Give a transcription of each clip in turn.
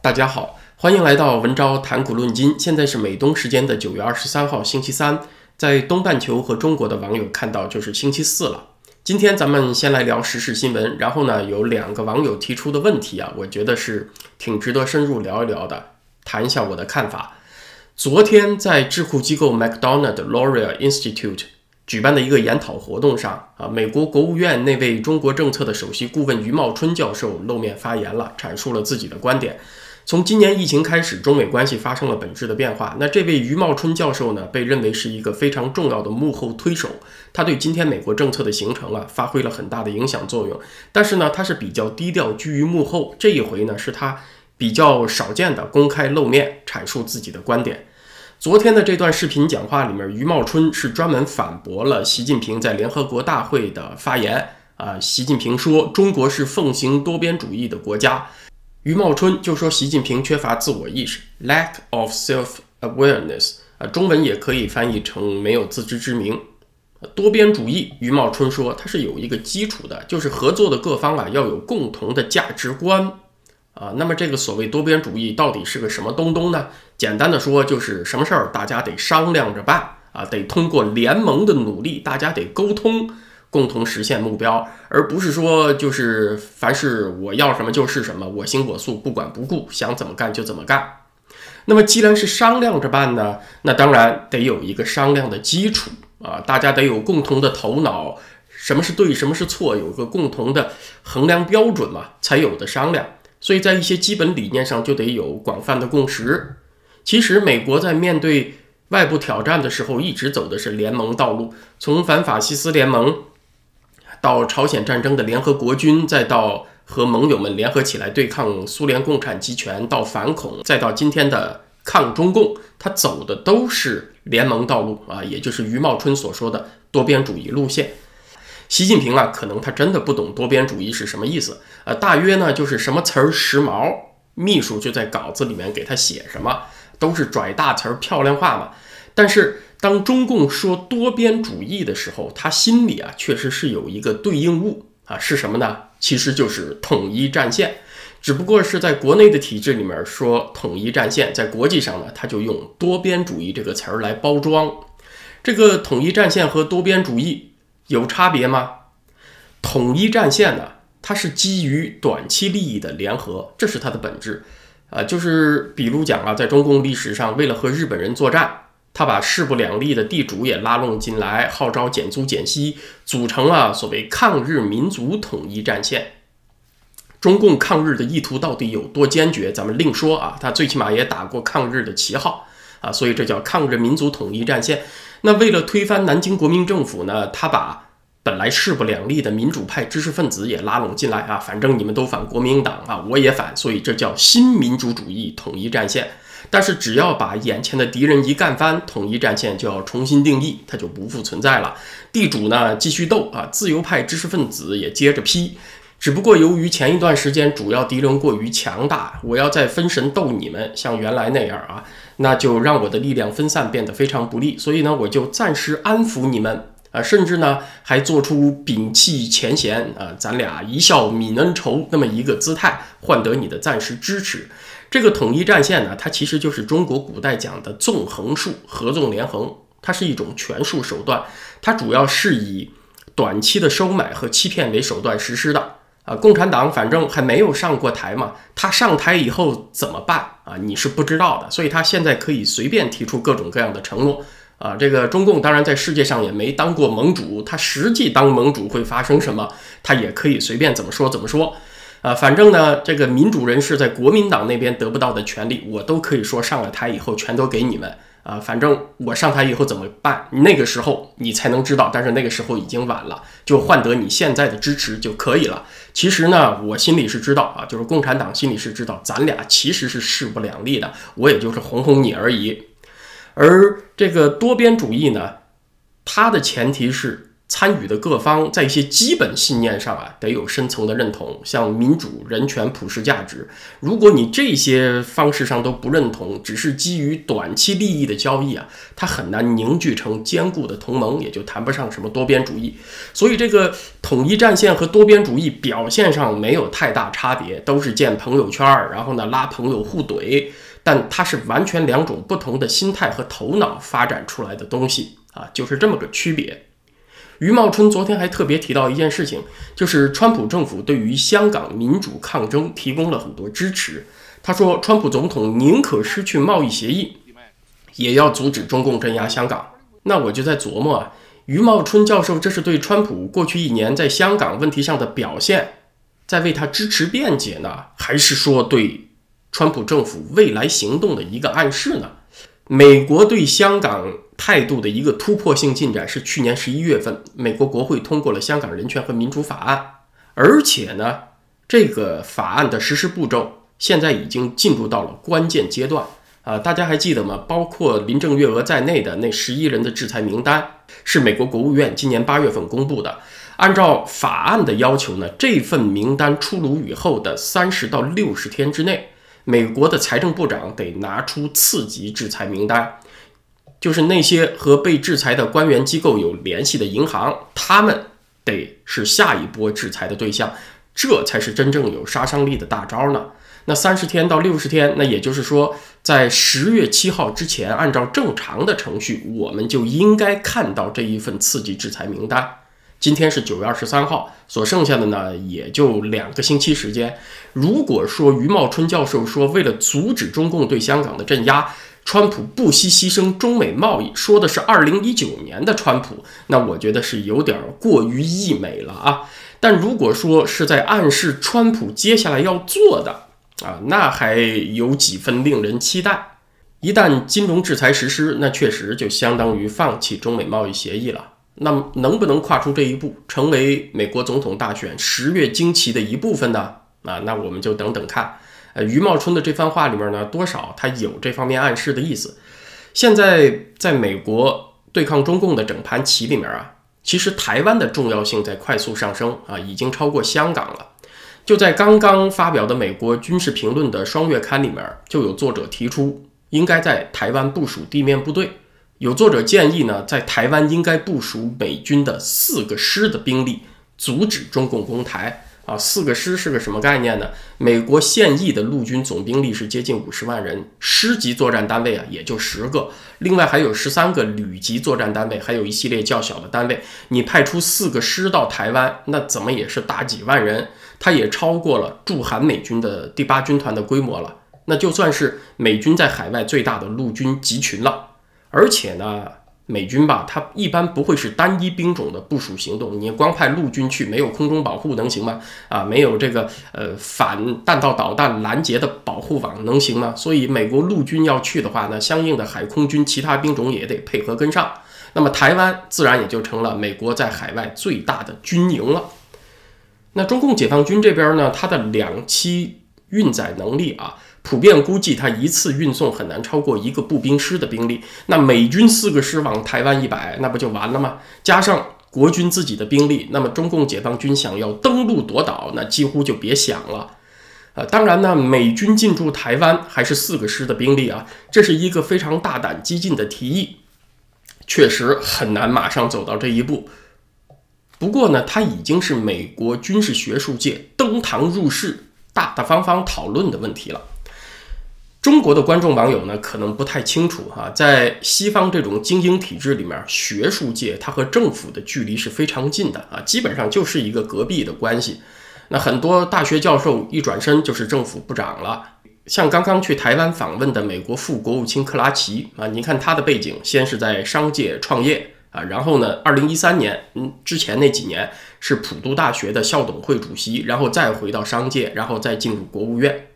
大家好，欢迎来到文昭谈古论今。现在是美东时间的九月二十三号星期三，在东半球和中国的网友看到就是星期四了。今天咱们先来聊时事新闻，然后呢有两个网友提出的问题啊，我觉得是挺值得深入聊一聊的，谈一下我的看法。昨天在智库机构 McDonald Laurier Institute 举办的一个研讨活动上啊，美国国务院那位中国政策的首席顾问余茂春教授露面发言了，阐述了自己的观点。从今年疫情开始，中美关系发生了本质的变化。那这位余茂春教授呢，被认为是一个非常重要的幕后推手，他对今天美国政策的形成啊，发挥了很大的影响作用。但是呢，他是比较低调，居于幕后。这一回呢，是他比较少见的公开露面阐述自己的观点。昨天的这段视频讲话里面，余茂春是专门反驳了习近平在联合国大会的发言啊。习近平说，中国是奉行多边主义的国家。余茂春就说习近平缺乏自我意识，lack of self awareness，啊，中文也可以翻译成没有自知之明。多边主义，余茂春说它是有一个基础的，就是合作的各方啊要有共同的价值观啊。那么这个所谓多边主义到底是个什么东东呢？简单的说，就是什么事儿大家得商量着办啊，得通过联盟的努力，大家得沟通。共同实现目标，而不是说就是凡是我要什么就是什么，我行我素，不管不顾，想怎么干就怎么干。那么既然是商量着办呢，那当然得有一个商量的基础啊，大家得有共同的头脑，什么是对，什么是错，有个共同的衡量标准嘛，才有的商量。所以在一些基本理念上就得有广泛的共识。其实美国在面对外部挑战的时候，一直走的是联盟道路，从反法西斯联盟。到朝鲜战争的联合国军，再到和盟友们联合起来对抗苏联共产集权，到反恐，再到今天的抗中共，他走的都是联盟道路啊，也就是余茂春所说的多边主义路线。习近平啊，可能他真的不懂多边主义是什么意思，呃，大约呢就是什么词儿时髦，秘书就在稿子里面给他写什么，都是拽大词儿漂亮话嘛。但是。当中共说多边主义的时候，他心里啊确实是有一个对应物啊，是什么呢？其实就是统一战线，只不过是在国内的体制里面说统一战线，在国际上呢，他就用多边主义这个词儿来包装。这个统一战线和多边主义有差别吗？统一战线呢，它是基于短期利益的联合，这是它的本质啊，就是比如讲啊，在中共历史上，为了和日本人作战。他把势不两立的地主也拉拢进来，号召减租减息，组成了所谓抗日民族统一战线。中共抗日的意图到底有多坚决，咱们另说啊。他最起码也打过抗日的旗号啊，所以这叫抗日民族统一战线。那为了推翻南京国民政府呢，他把本来势不两立的民主派知识分子也拉拢进来啊。反正你们都反国民党啊，我也反，所以这叫新民主主义统一战线。但是只要把眼前的敌人一干翻，统一战线就要重新定义，它就不复存在了。地主呢继续斗啊，自由派知识分子也接着批。只不过由于前一段时间主要敌人过于强大，我要再分神斗你们，像原来那样啊，那就让我的力量分散变得非常不利。所以呢，我就暂时安抚你们啊，甚至呢还做出摒弃前嫌啊，咱俩一笑泯恩仇那么一个姿态，换得你的暂时支持。这个统一战线呢，它其实就是中国古代讲的纵横术，合纵连横，它是一种权术手段，它主要是以短期的收买和欺骗为手段实施的啊。共产党反正还没有上过台嘛，他上台以后怎么办啊？你是不知道的，所以他现在可以随便提出各种各样的承诺啊。这个中共当然在世界上也没当过盟主，他实际当盟主会发生什么，他也可以随便怎么说怎么说。啊，反正呢，这个民主人士在国民党那边得不到的权利，我都可以说上了台以后全都给你们啊。反正我上台以后怎么办，那个时候你才能知道。但是那个时候已经晚了，就换得你现在的支持就可以了。其实呢，我心里是知道啊，就是共产党心里是知道，咱俩其实是势不两立的，我也就是哄哄你而已。而这个多边主义呢，它的前提是参与的各方在一些基本信念上啊，得有深层的认同，像民主、人权、普世价值。如果你这些方式上都不认同，只是基于短期利益的交易啊，它很难凝聚成坚固的同盟，也就谈不上什么多边主义。所以，这个统一战线和多边主义表现上没有太大差别，都是建朋友圈儿，然后呢拉朋友互怼，但它是完全两种不同的心态和头脑发展出来的东西啊，就是这么个区别。余茂春昨天还特别提到一件事情，就是川普政府对于香港民主抗争提供了很多支持。他说，川普总统宁可失去贸易协议，也要阻止中共镇压香港。那我就在琢磨啊，余茂春教授这是对川普过去一年在香港问题上的表现，在为他支持辩解呢，还是说对川普政府未来行动的一个暗示呢？美国对香港。态度的一个突破性进展是去年十一月份，美国国会通过了《香港人权和民主法案》，而且呢，这个法案的实施步骤现在已经进入到了关键阶段啊！大家还记得吗？包括林郑月娥在内的那十一人的制裁名单是美国国务院今年八月份公布的。按照法案的要求呢，这份名单出炉以后的三十到六十天之内，美国的财政部长得拿出次级制裁名单。就是那些和被制裁的官员机构有联系的银行，他们得是下一波制裁的对象，这才是真正有杀伤力的大招呢。那三十天到六十天，那也就是说，在十月七号之前，按照正常的程序，我们就应该看到这一份刺激制裁名单。今天是九月二十三号，所剩下的呢，也就两个星期时间。如果说余茂春教授说，为了阻止中共对香港的镇压，川普不惜牺牲中美贸易，说的是二零一九年的川普，那我觉得是有点过于溢美了啊。但如果说是在暗示川普接下来要做的啊，那还有几分令人期待。一旦金融制裁实施，那确实就相当于放弃中美贸易协议了。那么能不能跨出这一步，成为美国总统大选十月惊奇的一部分呢？啊，那我们就等等看。呃，余茂春的这番话里面呢，多少他有这方面暗示的意思。现在在美国对抗中共的整盘棋里面啊，其实台湾的重要性在快速上升啊，已经超过香港了。就在刚刚发表的美国军事评论的双月刊里面，就有作者提出，应该在台湾部署地面部队。有作者建议呢，在台湾应该部署美军的四个师的兵力，阻止中共攻台。啊，四个师是个什么概念呢？美国现役的陆军总兵力是接近五十万人，师级作战单位啊也就十个，另外还有十三个旅级作战单位，还有一系列较小的单位。你派出四个师到台湾，那怎么也是大几万人，它也超过了驻韩美军的第八军团的规模了，那就算是美军在海外最大的陆军集群了，而且呢。美军吧，它一般不会是单一兵种的部署行动。你光派陆军去，没有空中保护能行吗？啊，没有这个呃反弹道导弹拦截的保护网能行吗？所以美国陆军要去的话呢，相应的海空军其他兵种也得配合跟上。那么台湾自然也就成了美国在海外最大的军营了。那中共解放军这边呢，它的两栖运载能力啊。普遍估计，他一次运送很难超过一个步兵师的兵力。那美军四个师往台湾一摆，那不就完了吗？加上国军自己的兵力，那么中共解放军想要登陆夺岛，那几乎就别想了。呃，当然呢，美军进驻台湾还是四个师的兵力啊，这是一个非常大胆激进的提议，确实很难马上走到这一步。不过呢，它已经是美国军事学术界登堂入室、大大方方讨论的问题了。中国的观众网友呢，可能不太清楚哈，在西方这种精英体制里面，学术界它和政府的距离是非常近的啊，基本上就是一个隔壁的关系。那很多大学教授一转身就是政府部长了，像刚刚去台湾访问的美国副国务卿克拉奇啊，您看他的背景，先是在商界创业啊，然后呢，二零一三年嗯之前那几年是普渡大学的校董会主席，然后再回到商界，然后再进入国务院。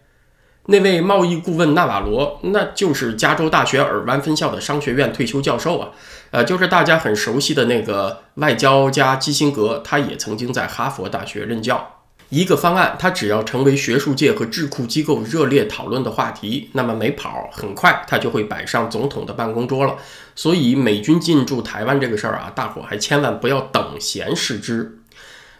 那位贸易顾问纳瓦罗，那就是加州大学尔湾分校的商学院退休教授啊，呃，就是大家很熟悉的那个外交家基辛格，他也曾经在哈佛大学任教。一个方案，它只要成为学术界和智库机构热烈讨论的话题，那么没跑，很快它就会摆上总统的办公桌了。所以，美军进驻台湾这个事儿啊，大伙还千万不要等闲视之。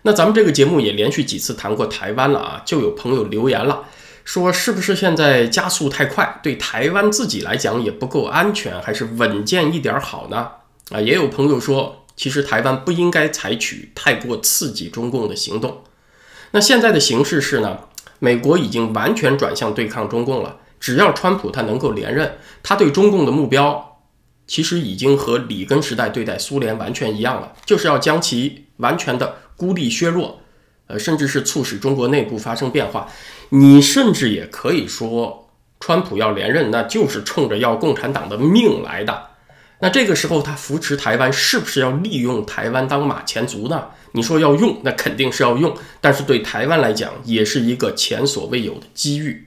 那咱们这个节目也连续几次谈过台湾了啊，就有朋友留言了，说是不是现在加速太快，对台湾自己来讲也不够安全，还是稳健一点好呢？啊，也有朋友说，其实台湾不应该采取太过刺激中共的行动。那现在的形势是呢，美国已经完全转向对抗中共了。只要川普他能够连任，他对中共的目标其实已经和里根时代对待苏联完全一样了，就是要将其完全的孤立削弱，呃，甚至是促使中国内部发生变化。你甚至也可以说，川普要连任，那就是冲着要共产党的命来的。那这个时候他扶持台湾，是不是要利用台湾当马前卒呢？你说要用，那肯定是要用，但是对台湾来讲，也是一个前所未有的机遇。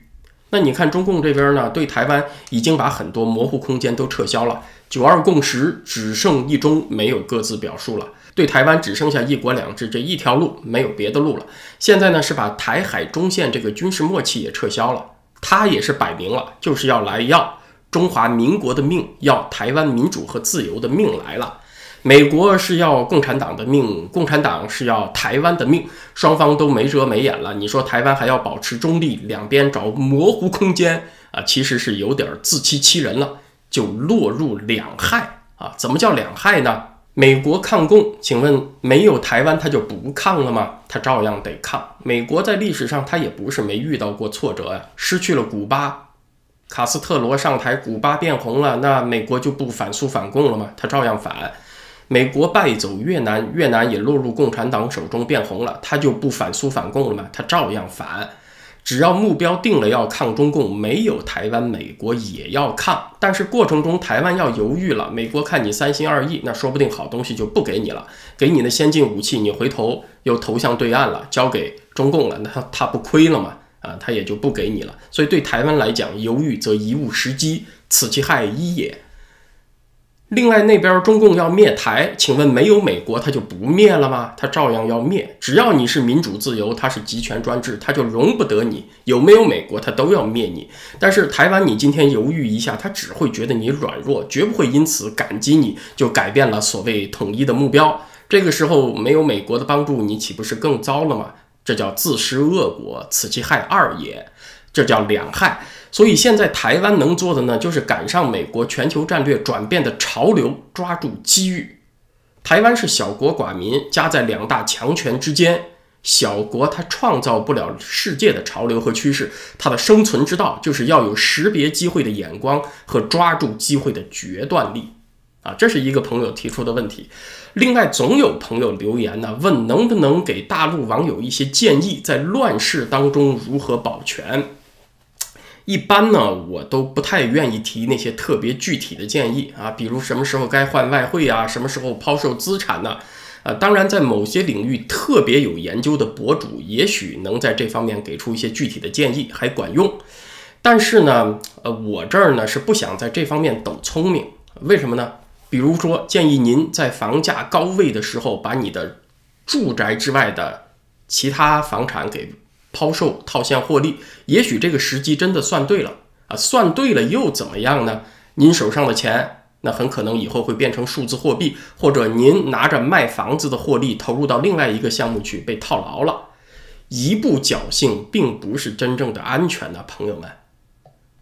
那你看中共这边呢，对台湾已经把很多模糊空间都撤销了，九二共识只剩一中，没有各自表述了，对台湾只剩下一国两制这一条路，没有别的路了。现在呢，是把台海中线这个军事默契也撤销了，他也是摆明了，就是要来要中华民国的命，要台湾民主和自由的命来了。美国是要共产党的命，共产党是要台湾的命，双方都没遮没掩了。你说台湾还要保持中立，两边找模糊空间啊，其实是有点自欺欺人了，就落入两害啊。怎么叫两害呢？美国抗共，请问没有台湾他就不抗了吗？他照样得抗。美国在历史上他也不是没遇到过挫折呀，失去了古巴，卡斯特罗上台，古巴变红了，那美国就不反苏反共了吗？他照样反。美国败走越南，越南也落入共产党手中变红了，他就不反苏反共了吗？他照样反。只要目标定了要抗中共，没有台湾，美国也要抗。但是过程中台湾要犹豫了，美国看你三心二意，那说不定好东西就不给你了，给你的先进武器，你回头又投向对岸了，交给中共了，那他他不亏了吗？啊，他也就不给你了。所以对台湾来讲，犹豫则贻误时机，此其害一也。另外那边中共要灭台，请问没有美国他就不灭了吗？他照样要灭。只要你是民主自由，他是集权专制，他就容不得你。有没有美国，他都要灭你。但是台湾，你今天犹豫一下，他只会觉得你软弱，绝不会因此感激你，就改变了所谓统一的目标。这个时候没有美国的帮助，你岂不是更糟了吗？这叫自食恶果，此其害二也。这叫两害。所以现在台湾能做的呢，就是赶上美国全球战略转变的潮流，抓住机遇。台湾是小国寡民，夹在两大强权之间，小国它创造不了世界的潮流和趋势，它的生存之道就是要有识别机会的眼光和抓住机会的决断力。啊，这是一个朋友提出的问题。另外，总有朋友留言呢，问能不能给大陆网友一些建议，在乱世当中如何保全。一般呢，我都不太愿意提那些特别具体的建议啊，比如什么时候该换外汇啊，什么时候抛售资产呢？啊，当然，在某些领域特别有研究的博主，也许能在这方面给出一些具体的建议，还管用。但是呢，呃，我这儿呢是不想在这方面抖聪明，为什么呢？比如说，建议您在房价高位的时候，把你的住宅之外的其他房产给。抛售套现获利，也许这个时机真的算对了啊！算对了又怎么样呢？您手上的钱，那很可能以后会变成数字货币，或者您拿着卖房子的获利投入到另外一个项目去被套牢了。一步侥幸并不是真正的安全呢，朋友们。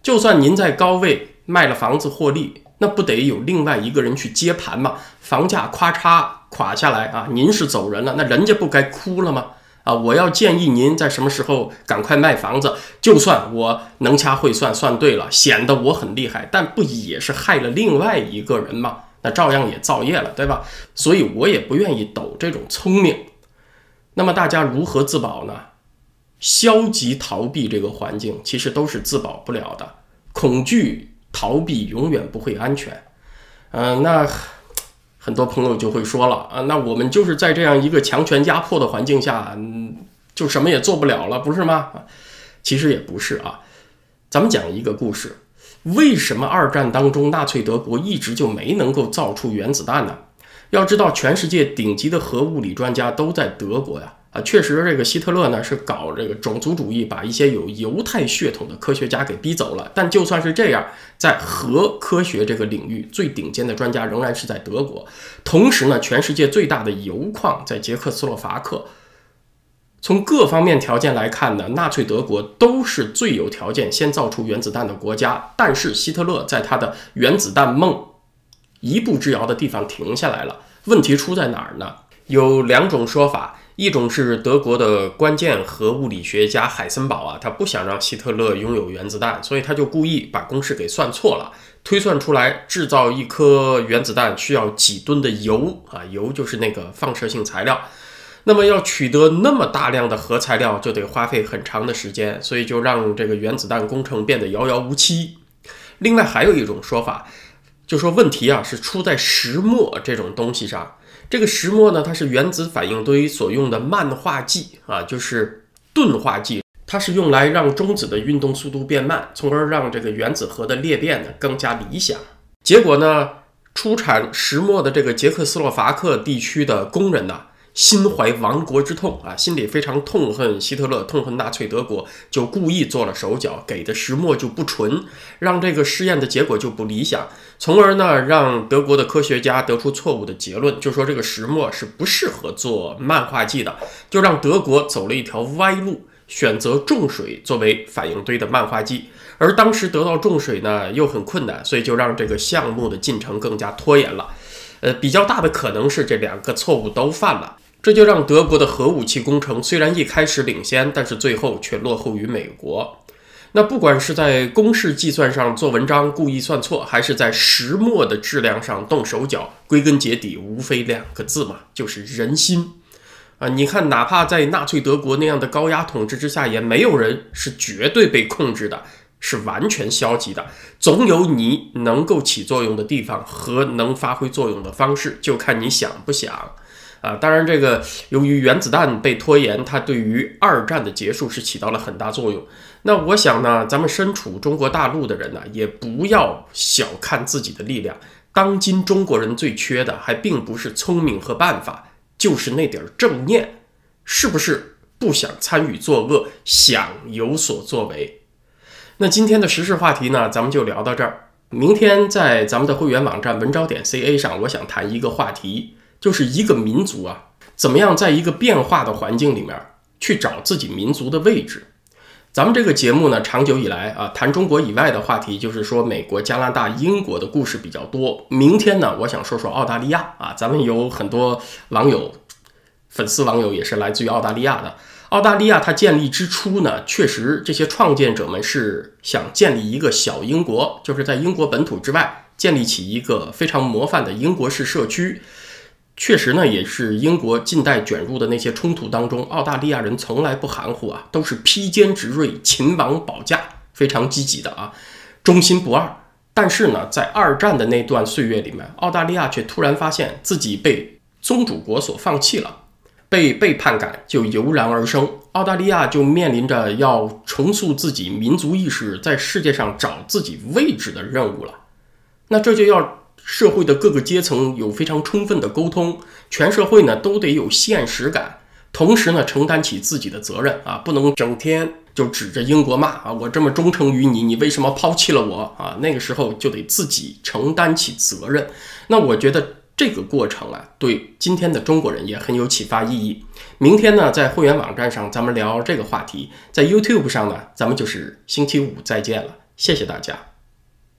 就算您在高位卖了房子获利，那不得有另外一个人去接盘吗？房价咔嚓垮下来啊，您是走人了，那人家不该哭了吗？啊，我要建议您在什么时候赶快卖房子。就算我能掐会算，算对了，显得我很厉害，但不也是害了另外一个人吗？那照样也造业了，对吧？所以我也不愿意抖这种聪明。那么大家如何自保呢？消极逃避这个环境，其实都是自保不了的。恐惧逃避永远不会安全。嗯，那。很多朋友就会说了啊，那我们就是在这样一个强权压迫的环境下，嗯，就什么也做不了了，不是吗？其实也不是啊。咱们讲一个故事，为什么二战当中纳粹德国一直就没能够造出原子弹呢？要知道，全世界顶级的核物理专家都在德国呀。啊确实，这个希特勒呢是搞这个种族主义，把一些有犹太血统的科学家给逼走了。但就算是这样，在核科学这个领域，最顶尖的专家仍然是在德国。同时呢，全世界最大的铀矿在捷克斯洛伐克。从各方面条件来看呢，纳粹德国都是最有条件先造出原子弹的国家。但是希特勒在他的原子弹梦一步之遥的地方停下来了。问题出在哪儿呢？有两种说法。一种是德国的关键核物理学家海森堡啊，他不想让希特勒拥有原子弹，所以他就故意把公式给算错了，推算出来制造一颗原子弹需要几吨的铀啊，铀就是那个放射性材料，那么要取得那么大量的核材料就得花费很长的时间，所以就让这个原子弹工程变得遥遥无期。另外还有一种说法，就说问题啊是出在石墨这种东西上。这个石墨呢，它是原子反应堆所用的慢化剂啊，就是钝化剂，它是用来让中子的运动速度变慢，从而让这个原子核的裂变呢更加理想。结果呢，出产石墨的这个捷克斯洛伐克地区的工人呢。心怀亡国之痛啊，心里非常痛恨希特勒，痛恨纳粹德国，就故意做了手脚，给的石墨就不纯，让这个试验的结果就不理想，从而呢，让德国的科学家得出错误的结论，就说这个石墨是不适合做漫化剂的，就让德国走了一条歪路，选择重水作为反应堆的漫化剂，而当时得到重水呢又很困难，所以就让这个项目的进程更加拖延了。呃，比较大的可能是这两个错误都犯了。这就让德国的核武器工程虽然一开始领先，但是最后却落后于美国。那不管是在公式计算上做文章故意算错，还是在石墨的质量上动手脚，归根结底无非两个字嘛，就是人心。啊，你看，哪怕在纳粹德国那样的高压统治之下，也没有人是绝对被控制的，是完全消极的。总有你能够起作用的地方和能发挥作用的方式，就看你想不想。啊，当然，这个由于原子弹被拖延，它对于二战的结束是起到了很大作用。那我想呢，咱们身处中国大陆的人呢，也不要小看自己的力量。当今中国人最缺的，还并不是聪明和办法，就是那点儿正念。是不是不想参与作恶，想有所作为？那今天的时事话题呢，咱们就聊到这儿。明天在咱们的会员网站文招点 ca 上，我想谈一个话题。就是一个民族啊，怎么样在一个变化的环境里面去找自己民族的位置？咱们这个节目呢，长久以来啊，谈中国以外的话题，就是说美国、加拿大、英国的故事比较多。明天呢，我想说说澳大利亚啊，咱们有很多网友、粉丝网友也是来自于澳大利亚的。澳大利亚它建立之初呢，确实这些创建者们是想建立一个小英国，就是在英国本土之外建立起一个非常模范的英国式社区。确实呢，也是英国近代卷入的那些冲突当中，澳大利亚人从来不含糊啊，都是披坚执锐、勤王保驾，非常积极的啊，忠心不二。但是呢，在二战的那段岁月里面，澳大利亚却突然发现自己被宗主国所放弃了，被背叛感就油然而生，澳大利亚就面临着要重塑自己民族意识，在世界上找自己位置的任务了。那这就要。社会的各个阶层有非常充分的沟通，全社会呢都得有现实感，同时呢承担起自己的责任啊，不能整天就指着英国骂啊，我这么忠诚于你，你为什么抛弃了我啊？那个时候就得自己承担起责任。那我觉得这个过程啊，对今天的中国人也很有启发意义。明天呢，在会员网站上咱们聊这个话题，在 YouTube 上呢，咱们就是星期五再见了，谢谢大家。